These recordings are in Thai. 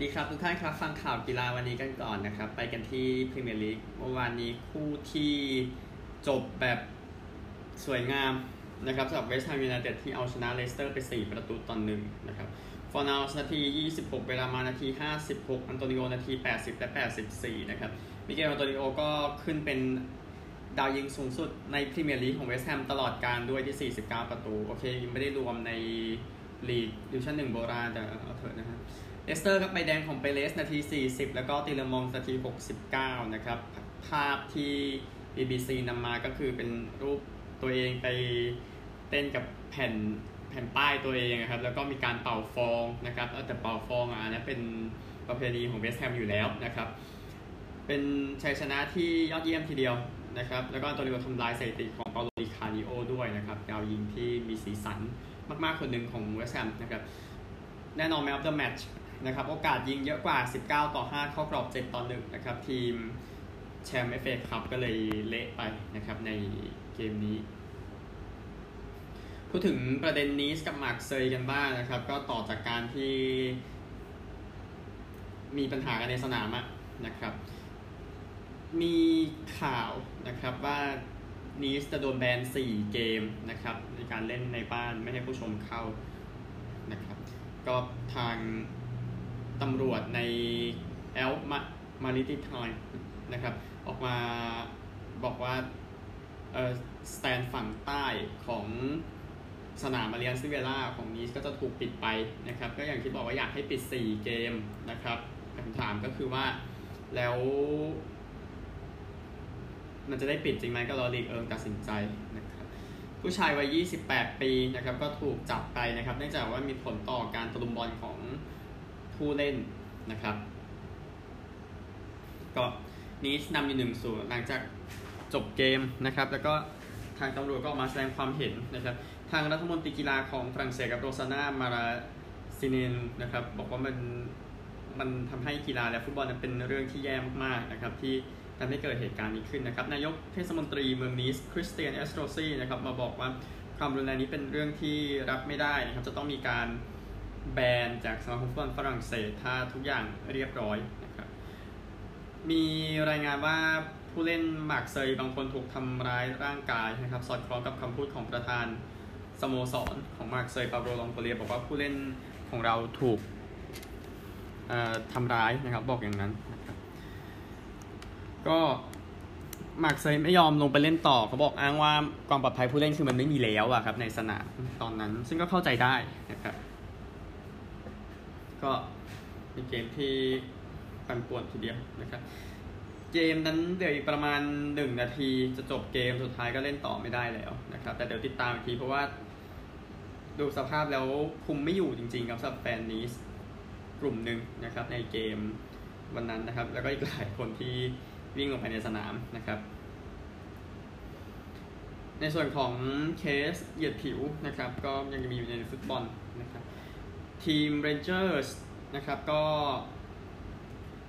สวัสดีครับทุกท่านครับฟังข่าวกีฬาวันนี้กันก่อนนะครับ ไปกันที่พรีเมียร์ลีกเมื่อวานนี้คู่ที่จบแบบสวยงามนะครับสำหรับเวสต์แฮมยูไนเต็ดที่เอาชนะเลสเตอร์ไป 4 ประตูต่อหนึ่งนะครับฟอร์นาลส์นาที 26 เบนราห์มานาที 56 อันโตนิโอนาที 80 และ 84 นะครับมิเกลอันโตนิโอก็ขึ้นเป็นดาวยิงสูงสุดในพรีเมียร์ลีกของเวสต์แฮมตลอดกาลด้วยที่ 49 ประตู โอเคยังไม่ได้รวมในลีกดิวิชั่นหนึ่งโบราณแต่เอาเถอะนะครับ เลสเตอร์ก็ไปแดงของเปเรซนาที 40 แล้วก็ตีเลอม็องส์นาที 69 นะครับ ภาพที่ BBC นำมาก็คือเป็นรูปตัวเองไปเต้นกับแผ่นแผ่นป้ายตัวเองครับ แล้วก็มีการเป่าฟองนะครับแต่เป่าฟองอะนะเป็นประเพณีของเวสต์แฮมอยู่แล้วนะครับ เป็นชัยชนะที่ยอดเยี่ยมทีเดียวนะครับ แล้วก็ตัวเรียกทำลายสถิติของเปาโลดิคาริโอด้วยนะครับดาวยิงที่มีสีสันมากๆคนหนึ่งของเวสต์แฮมนะครับ แน่นอนแม of the match นะครับโอกาสยิงเยอะกว่า 19 ต่อ 5 เข้ากรอบ 7 ต่อ 1 นะครับ ทีมแชมป์เอฟเอคัพก็เลยเละไปนะครับในเกมนี้ พูดถึงประเด็นนี้กับมาร์กเซยกันบ้างนะครับ ก็ต่อจากการที่มีปัญหากันในสนามนะครับ มีข่าวนะครับว่านีสจะโดนแบน 4 เกมนะครับในการเล่นในบ้านไม่ให้ผู้ชมเข้านะครับ ก็ทาง ตำรวจในแอลมามาริติทอยนะครับ ออกมาบอกว่าเออสแตนฝั่งใต้ของสนามมาเรียนซิเวล่าของนีสก็จะถูกปิดไปนะครับ ก็อย่างที่บอกว่าอยากให้ปิด 4 เกมนะครับคำถามก็คือว่าแล้ว มันจะได้ปิดจริงไหมก็รอลีกเอิงตัดสินใจนะครับ ผู้ชายวัย 28 ปีนะครับ ก็ถูกจับไปนะครับ เนื่องจากว่ามีผลต่อการตะลุมบอลของ ผู้เล่นนะครับ ก็นีสนำอยู่หนึ่งศูนย์หลังจากจบเกมนะครับ แล้วก็ทางตำรวจก็ออกมาแสดงความเห็นนะครับ ทางรัฐมนตรีกีฬาของฝรั่งเศสกับโรซาน่ามาราซินินนะครับ บอกว่ามันมันทำให้กีฬาและฟุตบอลเป็นเรื่องที่แย่มากๆนะครับ ที่ทำให้เกิดเหตุการณ์นี้ขึ้นนะครับ นายกเทศมนตรีเมืองนีสคริสเตียนเอสโตรซีนะครับมาบอกว่าความรุนแรงนี้เป็นเรื่องที่รับไม่ได้นะครับ จะต้องมีการ แบนจากสมาคมฟุตบอลฝรั่งเศสถ้าทุกอย่างเรียบร้อยนะครับมีรายงานว่าผู้เล่นหมากเซยบางคนถูกทำร้ายร่างกายนะครับสอดคล้องกับคำพูดของประธานสโมสรของหมากเซยปาโรลองโกเลียบอกว่าผู้เล่นของเราถูกทำร้ายนะครับบอกอย่างนั้นนะครับก็หมากเซยไม่ยอมลงไปเล่นต่อเขาบอกอ้างว่าความปลอดภัยผู้เล่นคือมันไม่มีแล้วอะครับในสนามตอนนั้นซึ่งก็เข้าใจได้นะครับ ก็เป็นเกมที่ปั่นป่วนทีเดียวนะครับ เกมนั้นเดี๋ยวอีกประมาณหนึ่งนาทีจะจบเกมสุดท้ายก็เล่นต่อไม่ได้แล้วนะครับ แต่เดี๋ยวติดตามอีกทีเพราะว่า ดูสภาพแล้วคุมไม่อยู่จริงๆครับสำหรับแฟนนีสกลุ่มหนึ่งนะครับในเกมวันนั้นนะครับ แล้วก็อีกหลายคนที่วิ่งลงไปในสนามนะครับ ในส่วนของเคสเหยียดผิวนะครับ ก็ยังมีอยู่ในฟุตบอล ทีม Rangers นะครับก็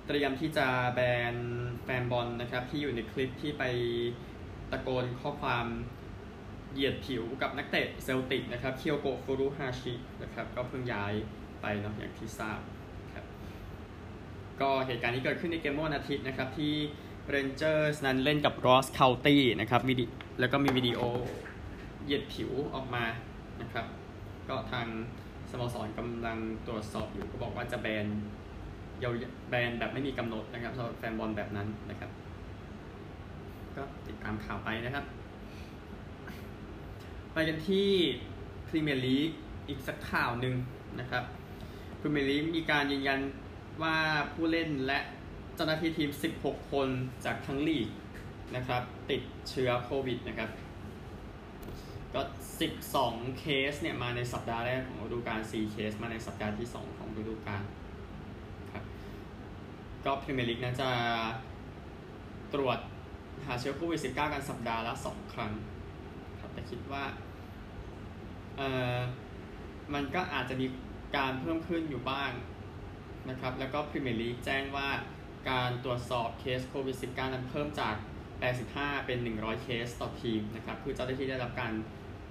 เตรียมที่จะแบนแฟนบอลนะครับที่อยู่ในคลิปที่ไปตะโกนข้อความเหยียดผิวกับนักเตะเซลติกนะครับเคียวโกฟูรุฮาชินะครับก็เพิ่งย้ายไปเนาะอย่างที่ทราบครับก็เหตุการณ์นี้เกิดขึ้นในเกมเมื่อวันอาทิตย์นะครับที่ Rangers นั้นเล่นกับ Ross County นะครับวิดีแล้วก็มีวิดีโอเหยียดผิวออกมานะครับก็ทาง สโมสรกำลังตรวจสอบอยู่ก็บอกว่าจะแบนยาวแบนแบบไม่มีกำหนดนะครับสำหรับแฟนบอลแบบนั้นนะครับ ก็ติดตามข่าวไปนะครับ ไปกันที่พรีเมียร์ลีกอีกสักข่าวหนึ่งนะครับพรีเมียร์ลีกมีการยืนยันว่าผู้เล่นและเจ้าหน้าที่ทีม 16 คนจากทั้งลีกนะครับ ติดเชื้อโควิดนะครับ ก็ 12 เคสเนี่ยมาในสัปดาห์แรกของฤดูกาล4เคสมาในสัปดาห์ที่ 2 ของฤดูกาลครับก็พรีเมียร์ลีกน่าจะตรวจหาเชื้อโควิด -19 กันสัปดาห์ละ 2 ครั้งครับแต่คิดว่าเออมันก็อาจจะมีการเพิ่มขึ้นอยู่บ้างนะครับแล้วก็พรีเมียร์ลีกแจ้งว่าการตรวจสอบเคสโควิด -19 นั้นเพิ่มจาก 85 เป็น 100 เคสต่อทีมนะครับคือเจ้าหน้าที่ได้รับการ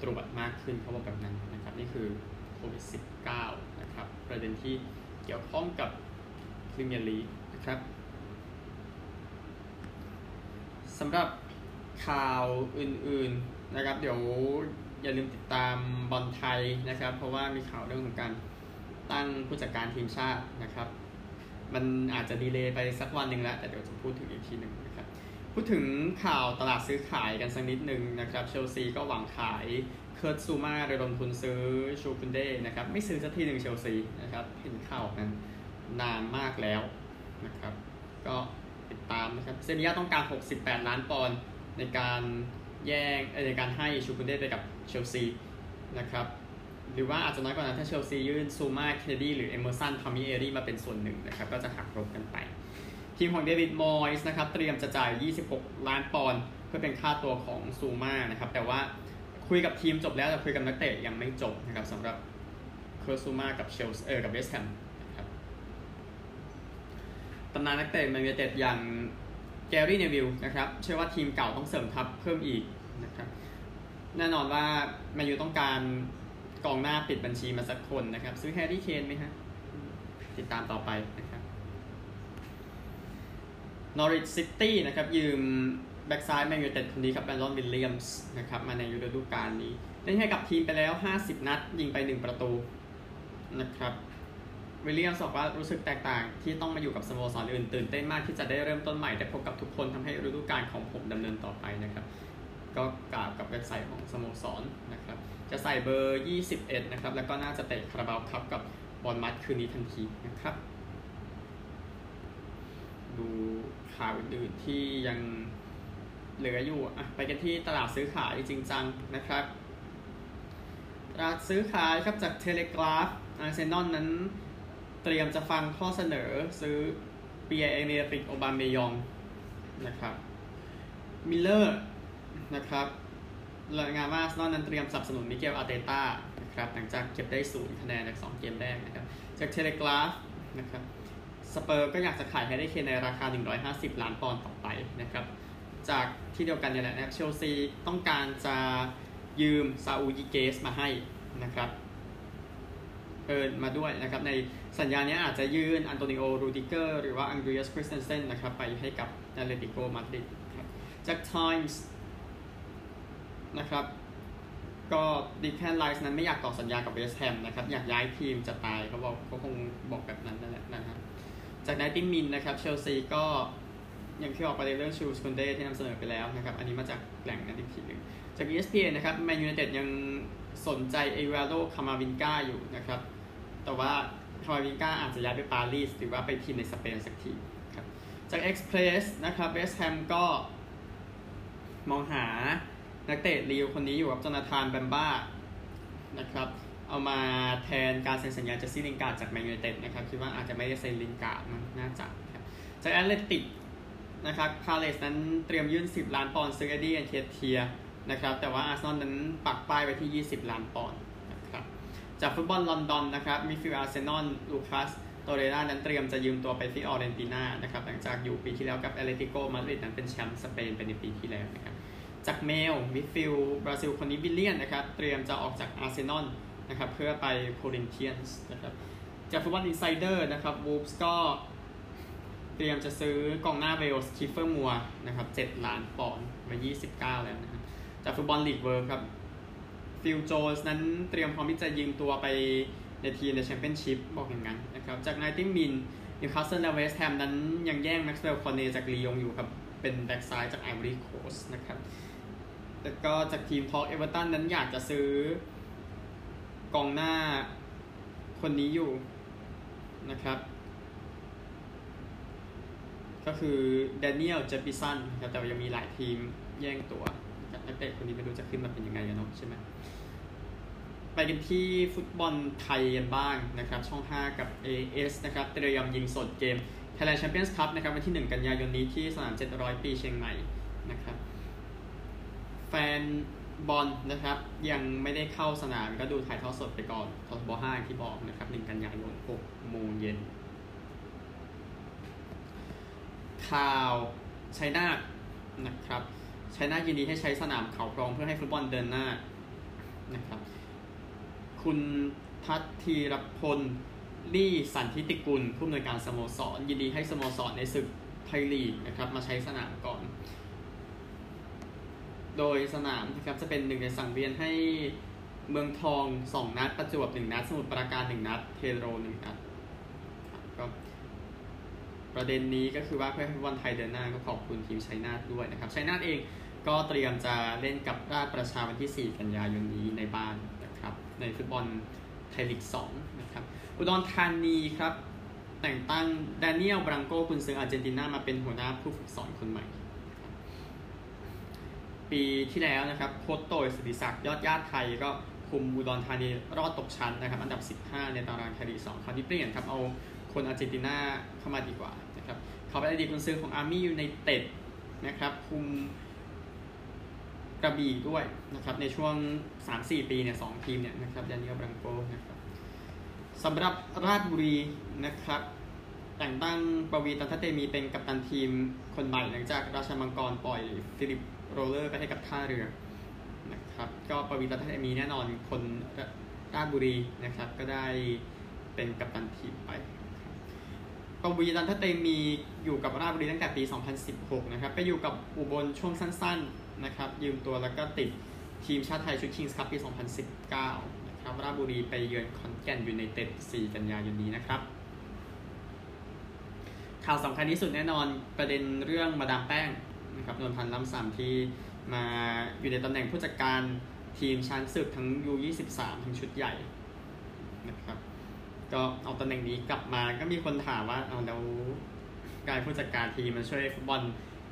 ตรวจมากขึ้นเขาบอกแบบนั้นนะครับนี่คือโควิด -19 นะครับประเด็นที่เกี่ยวข้องกับพรีเมียร์ลีกนะครับสำหรับข่าวอื่นๆนะครับ เดี๋ยวอย่าลืมติดตามบอลไทยนะครับ เพราะว่ามีข่าวเรื่องของการตั้งผู้จัดการทีมชาตินะครับ มันอาจจะดีเลย์ไปสักวันหนึ่งแล้ว แต่เดี๋ยวจะพูดถึงอีกทีหนึ่งนะครับ พูดถึงข่าวตลาดซื้อขายกันสักนิดหนึ่งนะครับเชลซีก็หวังขายเคิร์ตซูมาระดมทุนซื้อชูคุนเด้นะครับไม่ซื้อสักทีหนึ่งเชลซีนะครับเห็นข่าวนั้นนานมากแล้วนะครับก็ติดตามนะครับเซนียต้องการ 68 ล้านปอนด์ในการแย่งในการให้ชูคุนเด้ไปกับเชลซีนะครับหรือว่าอาจจะน้อยกว่านั้นถ้าเชลซียื่นซูมาเคนเนดีหรือเอเมอร์สันปาลมิเอรี่มาเป็นส่วนหนึ่งนะครับก็จะหักลบกันไป ทีมของเดวิดมอยส์นะครับเตรียมจะจ่าย 26 ล้านปอนด์เพื่อเป็นค่าตัวของซูมานะครับแต่ว่าคุยกับทีมจบแล้วแต่คุยกับนักเตะยังไม่จบนะครับสำหรับเคิร์ตซูมากับเชลเออกับเวสต์แฮมนะครับตำนานนักเตะแมนยูเต็ดอย่างแกรี่เนวิลนะครับเชื่อว่าทีมเก่าต้องเสริมทัพเพิ่มอีกนะครับแน่นอนว่าแมนยูต้องการกองหน้าปิดบัญชีมาสักคนนะครับ ซื้อแฮร์รี่เคนไหมฮะติดตามต่อไปนะครับ นอริ h ซิตี้นะครับยืมแบ็กซ้ายแมนยูเต็ดคนนี้ครับแบรนดอนวิลเลียมส์นะครับมาในฤดูกาลนี้เล่นให้กับทีมไปแล้ว 50 นัด ยิงไป 1 ประตูนะครับวิลเลียมส์บอกว่ารู้สึกแตกต่างที่ต้องมาอยู่กับสโมสรอื่นตื่นเต้นมากที่จะได้เริ่มต้นใหม่ได้พบกับทุกคนทำให้ฤดูกาลของผมดำเนินต่อไปนะครับ ก็กล่าวกับเว็บไซต์ของสโมสรนะครับ จะใส่เบอร์ 21 นะครับ แล้วก็น่าจะเตะคาราบาวคัพกับบอร์นมัธคืนนี้ทันทีนะครับ ดูข่าวอื่นๆที่ยังเหลืออยู่อะไปกันที่ตลาดซื้อขายจริงจังนะครับ ตลาดซื้อขายครับจากเทเลกราฟอาร์เซนอลนั้นเตรียมจะฟังข้อเสนอซื้อปิแอร์เอเมอริกโอบาเมยองนะครับมิร์เรอร์นะครับรายงานว่าอาร์เซนอลนั้นเตรียมสนับสนุนมิเกลอาเตต้านะครับหลังจากเก็บได้ศูนย์คะแนนจาก2เกมแรกนะครับจากเทเลกราฟนะครับ สเปอร์ก็อยากจะขายให้ได้เคนในราคา 150 ล้านปอนด์ต่อไปนะครับ จากที่เดียวกันเนี่ยแหละนะครับเชลซีต้องการจะยืมซาอูลญีเกซมาให้นะครับเอินมาด้วยนะครับ ในสัญญานี้อาจจะยื่นอันโตนิโอ รูดิเกอร์ หรือว่าอังเดรียส คริสเตนเซนนะครับ ไปให้กับแอตเลติโก มาดริดครับจาก Times นะครับ ก็เดแคลนไรซ์นั้นไม่อยากต่อสัญญากับเวสต์แฮมนะครับ อยากย้ายทีมจะตายเขาบอกเขาคงบอกแบบนั้นนั่นแหละนะครับ จาก90min นะครับเชลซีก็อย่างที่ออกไปในเรื่องชูลส์คุนเดที่นำเสนอไปแล้วนะครับ อันนี้มาจากแหล่งนั้นอีกทีหนึ่งจาก ESPN นะครับแมนยูไนเต็ดยังสนใจเอดูอาร์โดคามาวินกาอยู่นะครับ แต่ว่าคามาวินกาอาจจะย้ายไปปารีสหรือว่าไปทีมในสเปนสักทีครับจาก Express นะครับเวสแฮมก็มองหานักเตะลีลล์คนนี้อยู่กับโจนาธานแบมบ้านะครับ เอามาแทนการเซ็นสัญญาเจสซี่ลินการ์ดจากแมนยูไนเต็ดนะครับคิดว่าอาจจะไม่ได้เซ็นลินการ์ดมันน่าจะครับจากแอธเลติกนะครับพาเลซนั้นเตรียมยื่น 10 ล้านปอนด์ซื้อเอ็ดดี้เอ็นเคเทียห์นะครับแต่ว่าอาร์เซนอลนั้นปักป้ายไว้ที่ 20 ล้านปอนด์นะครับจากฟุตบอลลอนดอนนะครับมิดฟิลด์อาร์เซนอลลูคัสโตเรรานั้นเตรียมจะยืมตัวไปที่ฟิออเรนตินานะครับหลังจากอยู่ปีที่แล้วกับแอตเลติโกมาดริดนั้นเป็นแชมป์สเปนเป็นในปีที่แล้วนะครับจากเมลมิดฟิลด์บราซิลคนนี้วิลเลียนนะครับเตรียมจะออกจากอาร์เซนอล นะครับเพื่อไปโครินเทียนส์นะครับจากฟุตบอลอินไซเดอร์นะครับวูฟส์ก็เตรียมจะซื้อกองหน้าเวลส์คีฟเฟอร์มัวร์นะครับ7ล้านปอนด์มา 29 แล้วนะครับจากฟุตบอลลีกเวิลด์ครับฟิลโจนส์นั้นเตรียมพร้อมที่จะยืมตัวไปในทีมในแชมเปี้ยนชิพบอกอย่างนั้นนะครับจากไนติงมินนิวคาสเซิลและเวสต์แฮมนั้นยังแย่งแม็กซ์เวลกอร์เนต์จากลียงอยู่ครับ เป็นแบ็กซ้ายจากไอวอรี่โคสต์นะครับ แล้วก็จากทีมทอล์กเอเวอร์ตันนั้นอยากจะซื้อ กองหน้าคนนี้อยู่นะครับ ก็คือแดเนียลเจปิสันครับแต่ยังมีหลายทีมแย่งตัวนักเตะคนนี้ไม่รู้จะขึ้นมาเป็นยังไงกันเนาะใช่ไหมไปกันที่ฟุตบอลไทยกันบ้างนะครับ ช่อง 5 กับ AS นะครับเตรียมยิงสดเกม Thailand Champions Cup นะครับวันที่ 1 กันยายนนี้ที่สนาม 700 ปีเชียงใหม่นะครับ แฟน บอลนะครับ ยังไม่ได้เข้าสนามก็ดูถ่ายทอดสดไปก่อนทศบ5ที่บอกนะครับ1กันยายน6โมงเย็น ข่าวชัยนาทนะครับชัยนาทยินดีให้ใช้สนามเขาพรองเพื่อให้ฟุตบอลเดินหน้านะครับ คุณทัตทีรพลลี่สันทิติกุลผู้อำนวยการสโมสร ยินดีให้สโมสรในศึกไทยลีกนะครับ มาใช้สนามก่อน โดยสนามนะครับจะเป็นหนึ่งในสังเวียนให้เมืองทองสองนัด ประจวบหนึ่งนัด สมุทรปราการหนึ่งนัด เทโรหนึ่งนัดก็ประเด็นนี้ก็คือว่าเพื่อให้วันไทยเดินหน้าก็ขอบคุณทีมชัยนาทด้วยนะครับชัยนาทเองก็เตรียมจะเล่นกับราชประชาวันที่ 4 กันยายนนี้ในบ้านนะครับในฟุตบอลไทยลีก 2 นะครับอุดรธานีครับแต่งตั้งแดเนียลบรังโกกุนซืออาร์เจนตินามาเป็นหัวหน้าผู้ฝึกสอนคนใหม่ ปีที่แล้วนะครับโค้ชโตยสิริศักดิ์ยอดญาติไทยก็คุมอุดรธานีรอดตกชั้นนะครับ อันดับ 15 ในตารางไทยลีก2คราวนี้เปลี่ยนครับ เอาคนอาร์เจนตินาเข้ามาดีกว่านะครับเขาเป็นอดีตกุนซือของอาร์มี่ยูไนเต็ดนะครับคุมกระบี่ด้วยนะครับ ในช่วง 3-4 ปีเนี่ยสทีมเนี่ยนะครับแดเนียลบรังโกนะครับสำหรับราชบุรีนะครับแต่งตั้งปวีตันทเตมีเป็นกัปตันทีมคนใหม่หลังจากราชมังกรปล่อยฟิลิป โรลเลอร์ไปให้กับท่าเรือนะครับก็ปวีร์ตัณฑะเตมีย์แน่นอนคนราชบุรีนะครับก็ได้เป็นกัปตันทีมไปปวีร์ตัณฑะเตมีย์อยู่กับราชบุรีตั้งแต่ปี 2016 นะครับ ไปอยู่กับอุบลช่วงสั้นๆ นะครับ ยืมตัวแล้วก็ติดทีมชาติไทยชุดคิงส์คัพปี 2019 นะครับ ราชบุรีไปเยือนขอนแก่นยูไนเต็ด 4 กันยายนนี้นะครับ ข่าวสำคัญที่สุดแน่นอนประเด็นเรื่องมาดามแป้ง นะครับนนพันธ์ล้ำสามที่มาอยู่ในตำแหน่งผู้จัดการทีมช้างศึกทั้ง U23 ทั้งชุดใหญ่นะครับก็เอาตำแหน่งนี้กลับมาก็มีคนถามว่าเอาแล้วการผู้จัดการทีมมันช่วยฟุตบอล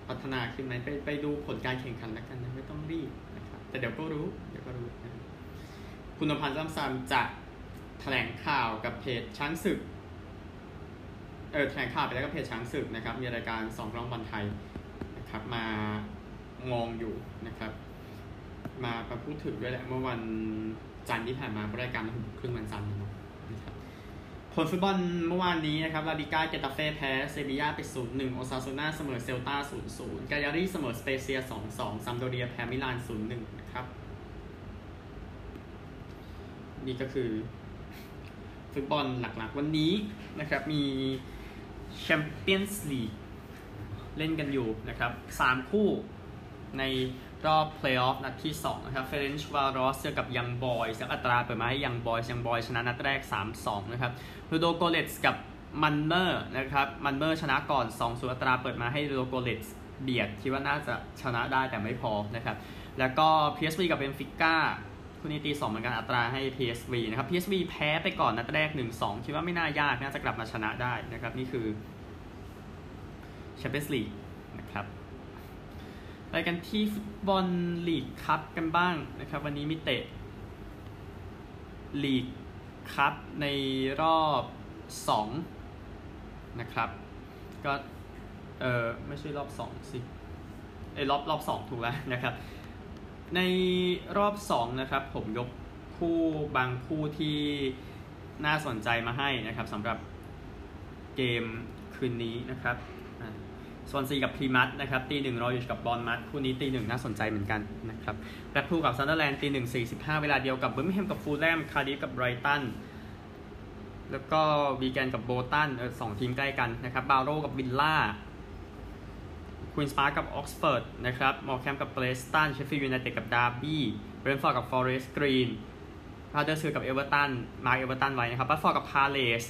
พัฒนาขึ้นไหมไปไปดูผลการแข่งขันแล้วกันนะไม่ต้องรีบนะครับแต่เดี๋ยวก็รู้เดี๋ยวก็รู้นะคุณนพันธ์ล้ำสามจะแถลงข่าวกับเพจช้างศึก เออแถลงข่าวไปแล้วก็เพจช้างศึกนะครับ มีรายการสองกล้องบอลไทย นะครับ มามองอยู่นะครับ มามาพูดถึงด้วยแหละเมื่อวันจันทร์ที่ผ่านมารายการมาครึ่งวันจันทร์นะครับผลฟุตบอลเมื่อวานนี้นะครับลาลิก้าเกตาเฟ่แพ้เซบียาไป 0-1 โอซาซูน่าเสมอเซลตา0-0 กายารี่เสมอสเปเซีย 2-2 ซามพ์โดเรียแพ้มิลาน 0-1 นะครับ นี่ก็คือ ฟุตบอลหลักๆวันนี้นะครับ มีแชมเปี้ยนส์ลีก เล่นกันอยู่นะครับ3คู่ในรอบเพลย์ออฟนัดที่ 2 นะครับเฟเรนซ์วารอสเจอกับยังบอยส์อัตราเปิดมาให้ยังบอยส์ยังบอยชนะนัดแรก 3-2 นะครับลูโดโกเลตส์กับมันเมอร์นะครับมันเมอร์ชนะก่อน2 0อัตราเปิดมาให้ลูโดโกเร็ตส์เบียด คิดว่าน่าจะชนะได้แต่ไม่พอนะครับแล้วก็ PSV กับเบนฟิก้าคู่นี้ตีสองเหมือนกันอัตราให้ PSV นะครับ PSV แพ้ไปก่อนนัดแรก 1-2 คิดว่าไม่น่ายากน่าจะกลับมาชนะได้นะครับนี่คือ แชมเปี้ยนส์ลีกนะครับไปกันที่ฟุตบอลลีกคัพกันบ้างนะครับ วันนี้มีเตะลีกคัพในรอบ2นะครับก็เออไม่ใช่รอบ2สิเออรอบรอบ2ถูกแล้วนะครับ ในรอบ2นะครับผมยกคู่บางคู่ที่น่าสนใจมาให้นะครับสำหรับเกมคืนนี้นะครับ สวอนซีกับพลีมัธนะครับตีหนึ่งรออยู่กับ บอร์นมัธคู่นี้ตีหนึ่งน่าสนใจเหมือนกันนะครับแบล็คพูลกับซันเดอร์แลนด์ตีหนึ่งสี่สิบห้าเวลาเดียวกับเบอร์มิงแฮมกับฟูแล่มคาร์ดิฟกับไบรตันแล้วก็วีแกนกับโบลตันสองทีมใกล้กันนะครับบาโรกับวิลล่าควีนสปาร์กับออกซฟอร์ดนะครับมอร์แคมกับเพรสตันเชฟฟิลด์ยูไนเต็ดกับดาร์บี้เบรนฟอร์ดกับฟอเรสต์กรีนฮัดเดอร์สฟิลด์กับเอเวอร์ตันมาเอเวอร์ตันไว้นะครับวัตฟอร์ดกับพาเลซ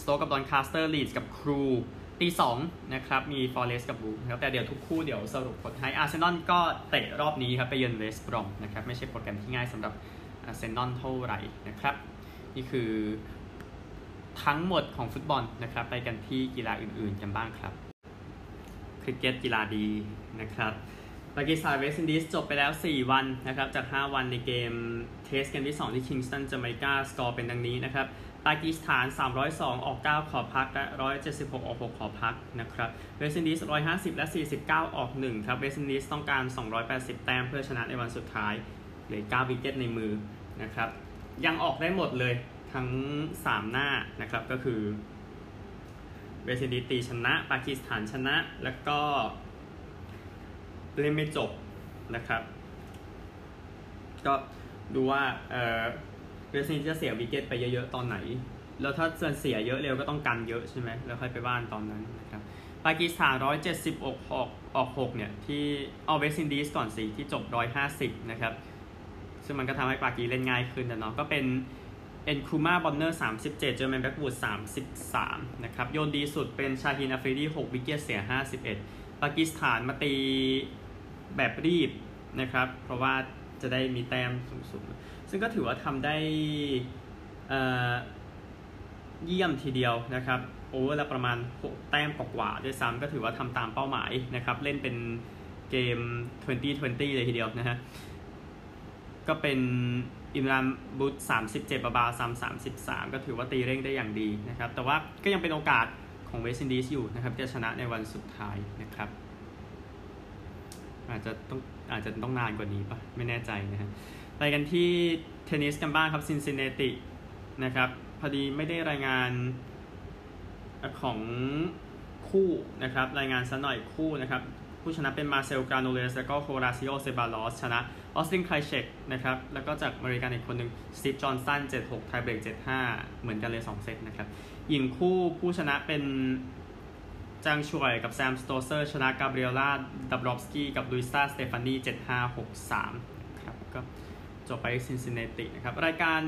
สโต๊คกับดอนคาสเตอร์ลีดส์กับครู ตีสองนะครับ มีฟอเรสต์กับวูล์ฟครับแต่เดี๋ยวทุกคู่เดี๋ยวสรุปผลให้อาร์เซนอลก็เตะรอบนี้ครับ ไปเยือนเวสต์บรอมนะครับ ไม่ใช่โปรแกรมที่ง่ายสำหรับอาร์เซนอลเท่าไหร่นะครับ นี่คือทั้งหมดของฟุตบอลนะครับ ไปกันที่กีฬาอื่นๆกันบ้างครับคริกเก็ตกีฬาดีนะครับปากีสถานเวสต์อินดีสจบไปแล้ว 4 วันนะครับ จาก 5 วันในเกมเทสเกมที่ 2 ที่คิงสตันจาเมกาสกอร์เป็นดังนี้นะครับ ปากีสถาน 302 ออก 9 ขอพักและ 176 ออก 6 ขอพักนะครับเวสต์อินดีส150 และ 49 ออก 1 ครับเวสต์อินดีสต้องการ 280 แต้มเพื่อชนะในวันสุดท้ายเหลือ9วิกเก็ตในมือนะครับยังออกได้หมดเลยทั้ง 3 หน้านะครับก็คือเวสต์อินดีสตีชนะ ปากีสถานชนะ แล้วก็เล่นไม่จบนะครับ ก็ดูว่าเออ เวสต์อินดีสจะเสียวิกเก็ตไปเยอะๆตอนไหน แล้วถ้าเสียเยอะเร็วก็ต้องกันเยอะใช่ไหมแล้วค่อยไปบ้านตอนนั้นนะครับปากีสถาน170ออกออกออก6เนี่ยที่เอาเวสต์อินดีสก่อนสิที่จบ 150 นะครับ ซึ่งมันก็ทำให้ปากีเล่นง่ายขึ้นนะเนาะก็เป็นเอ็นคูมาบอนเนอร์37 เจอร์เมนแบล็ควูด33 นะครับ โยนดีสุดเป็นชาฮินอาฟรีดี6วิกเก็ตเสีย 51 ปากีสถานมาตีแบบรีบนะครับ เพราะว่าจะได้มีแต้มสูงๆ ซึ่งก็ถือว่าทำได้เยี่ยมทีเดียวนะครับโอเวอร์ละประมาณ 6 แต้มกว่าด้วยซ้ำก็ถือว่าทำตามเป้าหมายนะครับ เล่นเป็นเกม 2020 เลยทีเดียวนะฮะ ก็เป็นอิมรานบุตสามสิบเจ็ดบาบาซัมสามสิบสามก็ถือว่าตีเร่งได้อย่างดีนะครับ แต่ว่าก็ยังเป็นโอกาสของเวสตินดีสอยู่นะครับจะชนะในวันสุดท้ายนะครับ อาจจะต้องอาจจะต้องนานกว่านี้ปะไม่แน่ใจนะฮะ ไปกันที่เทนนิสกันบ้างครับซินซินเนตินะครับพอดีไม่ได้รายงานของคู่นะครับรายงานซะหน่อยคู่นะครับผู้ชนะเป็นมาร์เซลกราโนเยร์สแล้วก็โฮราซิโอเซบาลอสชนะออสตินไครเช็กนะครับแล้วก็จากอเมริกันอีกคนหนึ่งสตีฟจอห์นสัน7-6ไทเบรก7-5 เหมือนกันเลย 2 เซตนะครับหญิงคู่ผู้ชนะเป็นจางช่วยกับแซมสโตเซอร์ชนะกาเบรียล่าดาบรอฟสกี้กับลุยซาสเตฟานี7-5 6-3ครับก็ จบไปซินซินเนตินะครับรายการ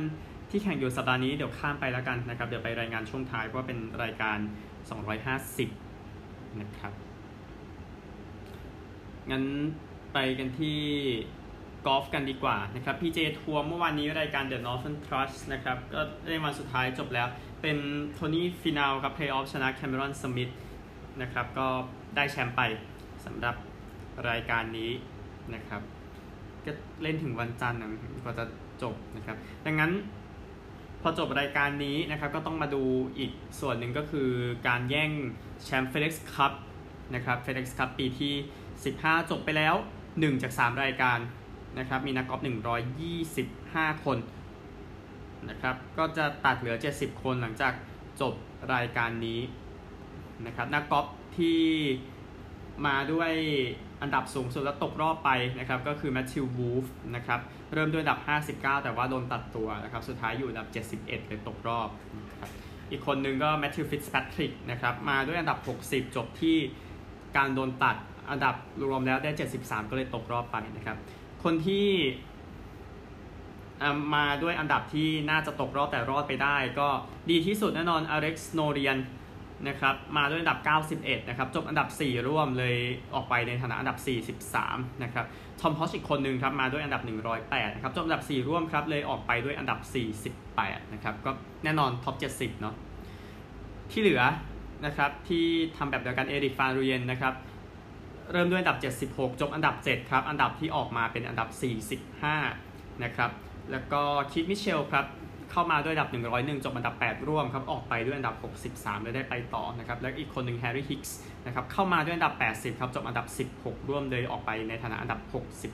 ที่แข่งอยู่สัปดาห์นี้เดี๋ยวข้ามไปแล้วกันนะครับ เดี๋ยวไปรายงานช่วงท้ายเพราะเป็นรายการ 250 นะครับ งั้นไปกันที่กอล์ฟกันดีกว่านะครับ PJ ทัวร์เมื่อวานนี้รายการ The Northern Trust นะครับ ก็ได้วันสุดท้ายจบแล้ว เป็นโทนี่ฟีเนาครับเพลย์ออฟชนะแคมเมรอนสมิธนะครับ ก็ได้แชมป์ไปสำหรับรายการนี้นะครับ ก็เล่นถึงวันจันทร์กว่าจะจบนะครับ ดังนั้นพอจบรายการนี้นะครับก็ต้องมาดูอีกส่วนหนึ่งก็คือการแย่งแชมป์เฟล็กซ์คัพนะครับเฟล็กซ์คัพปีที่ 15 จบไปแล้ว 1 จาก 3 รายการนะครับมีนักกอล์ฟ125 คนนะครับก็จะตัดเหลือ 70 คนหลังจากจบรายการนี้นะครับนักกอล์ฟที่มาด้วย อันดับสูงสุดแล้วตกรอบไปนะครับก็คือแมทธิววูฟนะครับเริ่มด้วยอันดับ 59 แต่ว่าโดนตัดตัวนะครับสุดท้ายอยู่อันดับ 71 เลยตกรอบนะครับอีกคนนึงก็แมทธิวฟิตส์แพทริกนะครับมาด้วยอันดับ 60 จบที่การโดนตัดอันดับรวมแล้วได้ 73 ก็เลยตกรอบไปนะครับคนที่มาด้วยอันดับที่น่าจะตกรอบแต่รอดไปได้ ก็ดีที่สุดแน่นอนอเล็กซ์โนเรียน นะครับมาด้วยอันดับ 91 นะครับ จบอันดับ 4 ร่วมเลยออกไปในฐานะอันดับ 43 นะครับ ทอมพอชอีกคนหนึ่งครับ มาด้วยอันดับ 108 นะครับ จบอันดับ 4 ร่วมครับ เลยออกไปด้วยอันดับ 48 นะครับ ก็แน่นอนท็อป 70 เนาะ ที่เหลือนะครับที่ทำแบบเดียวกันเอริกฟานรูเยนนะครับ เริ่มด้วยอันดับ 76 จบอันดับ 7 ครับ อันดับที่ออกมาเป็นอันดับ 45 นะครับ แล้วก็คีธมิตเชลล์ครับ เข้ามาด้วยอันดับ 101 จบอันดับ 8 ร่วมครับ ออกไปด้วยอันดับ 63เลยได้ไปต่อนะครับ แล้วอีกคนหนึ่งแฮร์รี่ฮิกส์นะครับ เข้ามาด้วยอันดับ 80 ครับ จบอันดับ 16 ร่วมเลยออกไปในฐานะอันดับ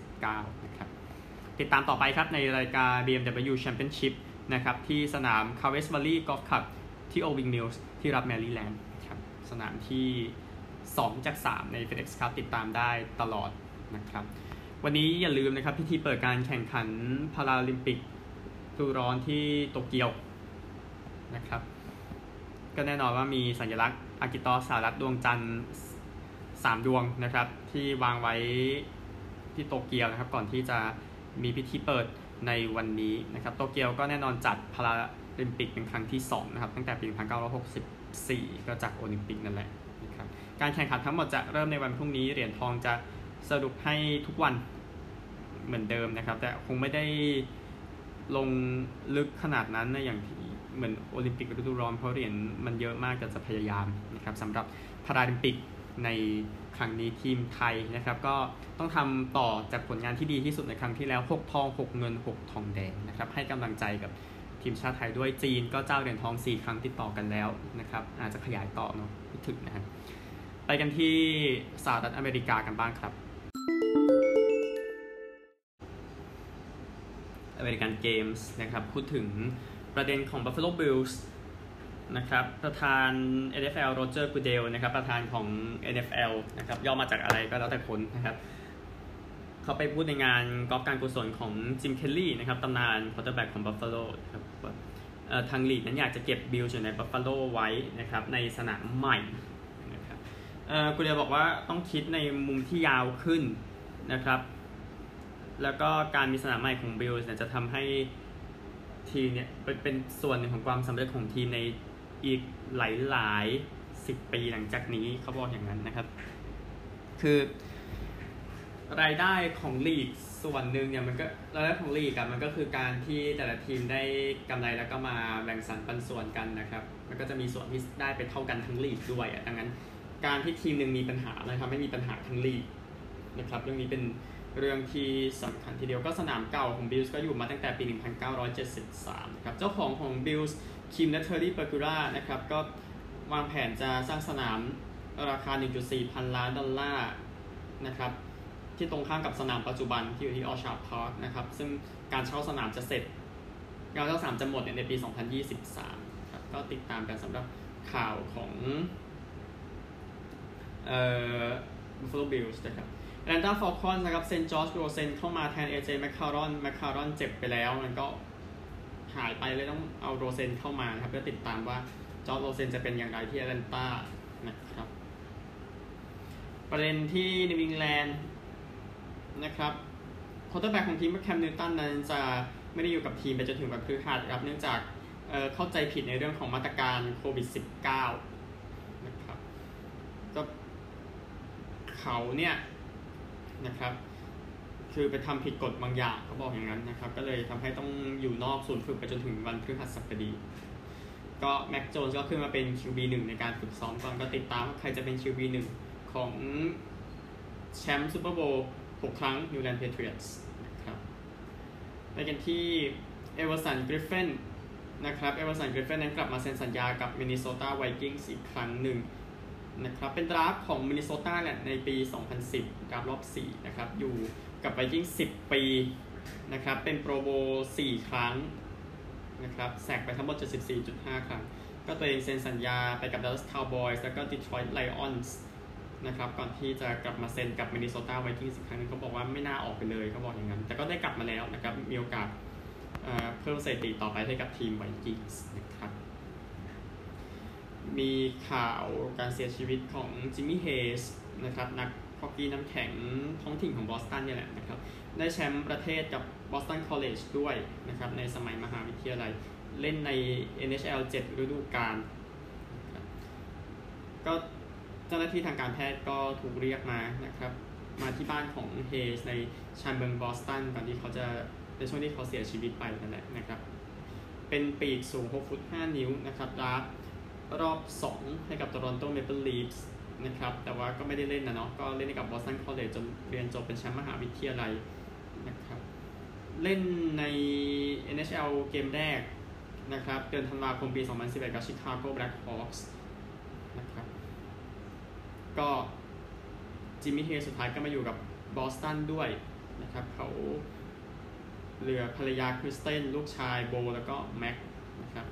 69 นะครับ ติดตามต่อไปครับในรายการ BMW Championship นะครับที่สนาม c a r e s Valley Golf Club ที่ o w i n g Mills ที่รัฐแมริแลนด์ครับ สนามที่ 2 จาก 3 ใน FedEx Cup ติดตามได้ตลอดนะครับ วันนี้อย่าลืมนะครับพิธีเปิดการแข่งขันพาราลิมปิก ดูร้อนที่โตเกียวนะครับ ก็แน่นอนว่ามีสัญลักษณ์อากิโตสหรัฐดวงจันทร์สามดวงนะครับ ที่วางไว้ที่โตเกียวนะครับ ก่อนที่จะมีพิธีเปิดในวันนี้นะครับ โตเกียวก็แน่นอนจัดพาราลิมปิกเป็นครั้งที่ 2 นะครับ ตั้งแต่ปี 1964 ก็จากโอลิมปิกนั่นแหละนะครับการแข่งขันทั้งหมดจะเริ่มในวันพรุ่งนี้ เหรียญทองจะสรุปให้ทุกวันเหมือนเดิมนะครับ แต่คงไม่ได้ ลงลึกขนาดนั้นนะอย่างที่เหมือนโอลิมปิกฤดูร้อนเพราะเหรียญมันเยอะมากแต่จะพยายามนะครับสำหรับพาราลิมปิกในครั้งนี้ทีมไทยนะครับ ก็ต้องทำต่อจากผลงานที่ดีที่สุดในครั้งที่แล้ว 6 ทอง 6 เงิน 6 ทองแดงนะครับ ให้กำลังใจกับทีมชาติไทยด้วยจีนก็เจ้าเหรียญทอง 4 ครั้งติดต่อกันแล้วนะครับ อาจจะขยายต่อเนาะถึงนะครับไปกันที่สหรัฐอเมริกากันบ้างครับ อเมริกันเกมส์นะครับพูดถึงประเด็นของ Buffalo Bills นะครับประธาน NFL โรเจอร์กูเดลนะครับประธานของ NFL นะครับย่อมาจากอะไรก็แล้วแต่คนนะครับเขาไปพูดในงานกอล์ฟการกุศลของจิมเคลลี่นะครับตำนานควอเตอร์แบ็กของบัฟฟาโลครับทางลีกนั้นอยากจะเก็บบิลส์อยู่ในบัฟฟาโลไว้นะครับในสนามใหม่นะครับกูเดลบอกว่าต้องคิดในมุมที่ยาวขึ้นนะครับ แล้วก็การมีสนามใหม่ของบิลส์เนี่ยจะทำให้ทีมเนี่ยเป็นเป็นส่วนหนึ่งของความสำเร็จของทีมในอีกหลายๆสิบปีหลังจากนี้เขาบอกอย่างนั้นนะครับ คือรายได้ของลีกส่วนหนึ่งเนี่ยมันก็รายได้ของลีกอะมันก็คือการที่แต่ละทีมได้กำไรแล้วก็มาแบ่งสรรปันส่วนกันนะครับ มันก็จะมีส่วนที่ได้ไปเท่ากันทั้งลีกด้วยอะดังนั้น การที่ทีมหนึ่งมีปัญหาเลยทำให้มีปัญหาทั้งลีกนะครับเรื่องนี้เป็น เรื่องที่สำคัญทีเดียวก็สนามเก่าของบิลส์ก็อยู่มาตั้งแต่ปี 1973ครับ เจ้าของของบิลส์คิมและเทอร์รี่เปอร์กูรานะครับ ก็วางแผนจะสร้างสนามราคา 1.4 พันล้านดอลลาร์นะครับ ที่ตรงข้ามกับสนามปัจจุบันที่อยู่ที่ออชาร์ดพาร์คนะครับ ซึ่งการเช่าสนามจะเสร็จการเช่าสนามจะหมดในปี 2023 ครับ ก็ติดตามกันสำหรับข่าวของเอ่อ Buffalo Bills นะครับ แอตแลนตาฟอลคอนส์นะครับเซ็นจอชโรเซนเข้ามาแทนเอเจแมคคารอนแมคคารอนเจ็บไปแล้ว มันก็หายไปเลยต้องเอาโรเซนเข้ามานะครับเพื่อติดตามว่าจอร์จโรเซนจะเป็นอย่างไรที่แอตแลนตานะครับ ประเด็นที่นิวอิงแลนด์นะครับควอเตอร์แบ็กของทีมแคมนิวตันนั้นจะไม่ได้อยู่กับทีมไปจนถึงวันพฤหัสครับเนื่องจากเข้าใจผิดในเรื่องของมาตรการโควิด -19 นะครับก็เขาเนี่ย นะครับ คือไปทำผิดกฎบางอย่างเขาบอกอย่างนั้นนะครับ ก็เลยทำให้ต้องอยู่นอกศูนย์ฝึกไปจนถึงวันพฤหัสบดี ก็แม็กโจนส์ก็ขึ้นมาเป็น QB1 ในการฝึกซ้อมก่อนก็ติดตามว่าใครจะเป็น QB1 ของแชมป์ซูเปอร์โบว์6ครั้งนิวอิงแลนด์เพทริออตส์นะครับไปกันที่เอเวอร์สันกริฟเฟนนะครับ เอเวอร์สันกริฟเฟนนั้นกลับมาเซ็นสัญญากับมินนิโซตาไวกิ้งส์อีกครั้งหนึ่ง นะครับเป็น draft ของมินนิโซตาเนี่ยในปี 2010 draft รอบ 4 นะครับ อยู่กับไวกิ้งส์ 10 ปีนะครับเป็น Pro Bowl 4 ครั้งนะครับ sack ไปทั้งหมด 74.5 ครั้ง ก็ตัวเองเซ็นสัญญาไปกับ Dallas Cowboys แล้วก็ Detroit Lions นะครับก่อนที่จะกลับมาเซ็นกับมินนิโซตาไวกิ้งส์อีกครั้งนึงเขาบอกว่าไม่น่าออกไปเลยเขาบอกอย่างนั้น แต่ก็ได้กลับมาแล้วนะครับ มีโอกาสเพิ่มสถิติต่อไปให้กับทีมไวกิ้งส์นะครับ มีข่าวการเสียชีวิตของจิมมี่เฮสนะครับนักฮอกกี้น้ำแข็งท้องถิ่นของบอสตันนี่แหละนะครับได้แชมป์ประเทศกับบอสตันคอลเลจด้วยนะครับในสมัยมหาวิทยาลัยเล่นใน NHL 7 ฤดูกาลก็เจ้าหน้าที่ทางการแพทย์ก็ถูกเรียกมานะครับมาที่บ้านของเฮสในชานเมืองบอสตันก่อนที่เขาจะในช่วงที่เขาเสียชีวิตไปนั่นแหละนะครับ เป็นปีกสูง 6 ฟุต 5 นิ้วนะครับรับ รอบ 2 ให้กับโตรอนโตเมเปิลลีฟส์นะครับ แต่ว่าก็ไม่ได้เล่นนะเนาะ ก็เล่นให้กับบอสตันคอลเลจจนเรียนจบเป็นแชมป์มหาวิทยาลัยนะครับ เล่นใน NHL เกมแรกนะครับ เดือนธันวาคมปี 2011 กับชิคาโกแบล็คฮอคส์นะครับ ก็จิมมี่เฮสสุดท้ายก็มาอยู่กับบอสตันด้วยนะครับเขาเหลือภรรยาคริสเตนลูกชายโบแล้วก็แม็กนะครับ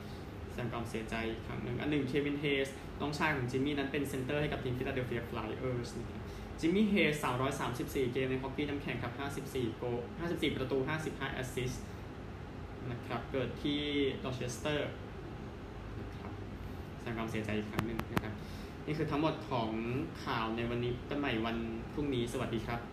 แสดงความเสียใจครั้งหนึ่งอันหนึ่งเควินเฮสน้องชายของจิมมี่นั้นเป็นเซนเตอร์ให้กับทีมฟิลาเดลเฟียฟลายเออร์สนะครับจิมมี่เฮส334 เกมในฮอกกี้น้ำแข็งครับ54 goal 54 ประตู 55 แอสซิสต์นะครับ เกิดที่ดอร์เชสเตอร์นะครับแสดงความเสียใจอีกครั้งหนึ่งนะครับ นี่คือทั้งหมดของข่าวในวันนี้กันใหม่วันพรุ่งนี้ สวัสดีครับ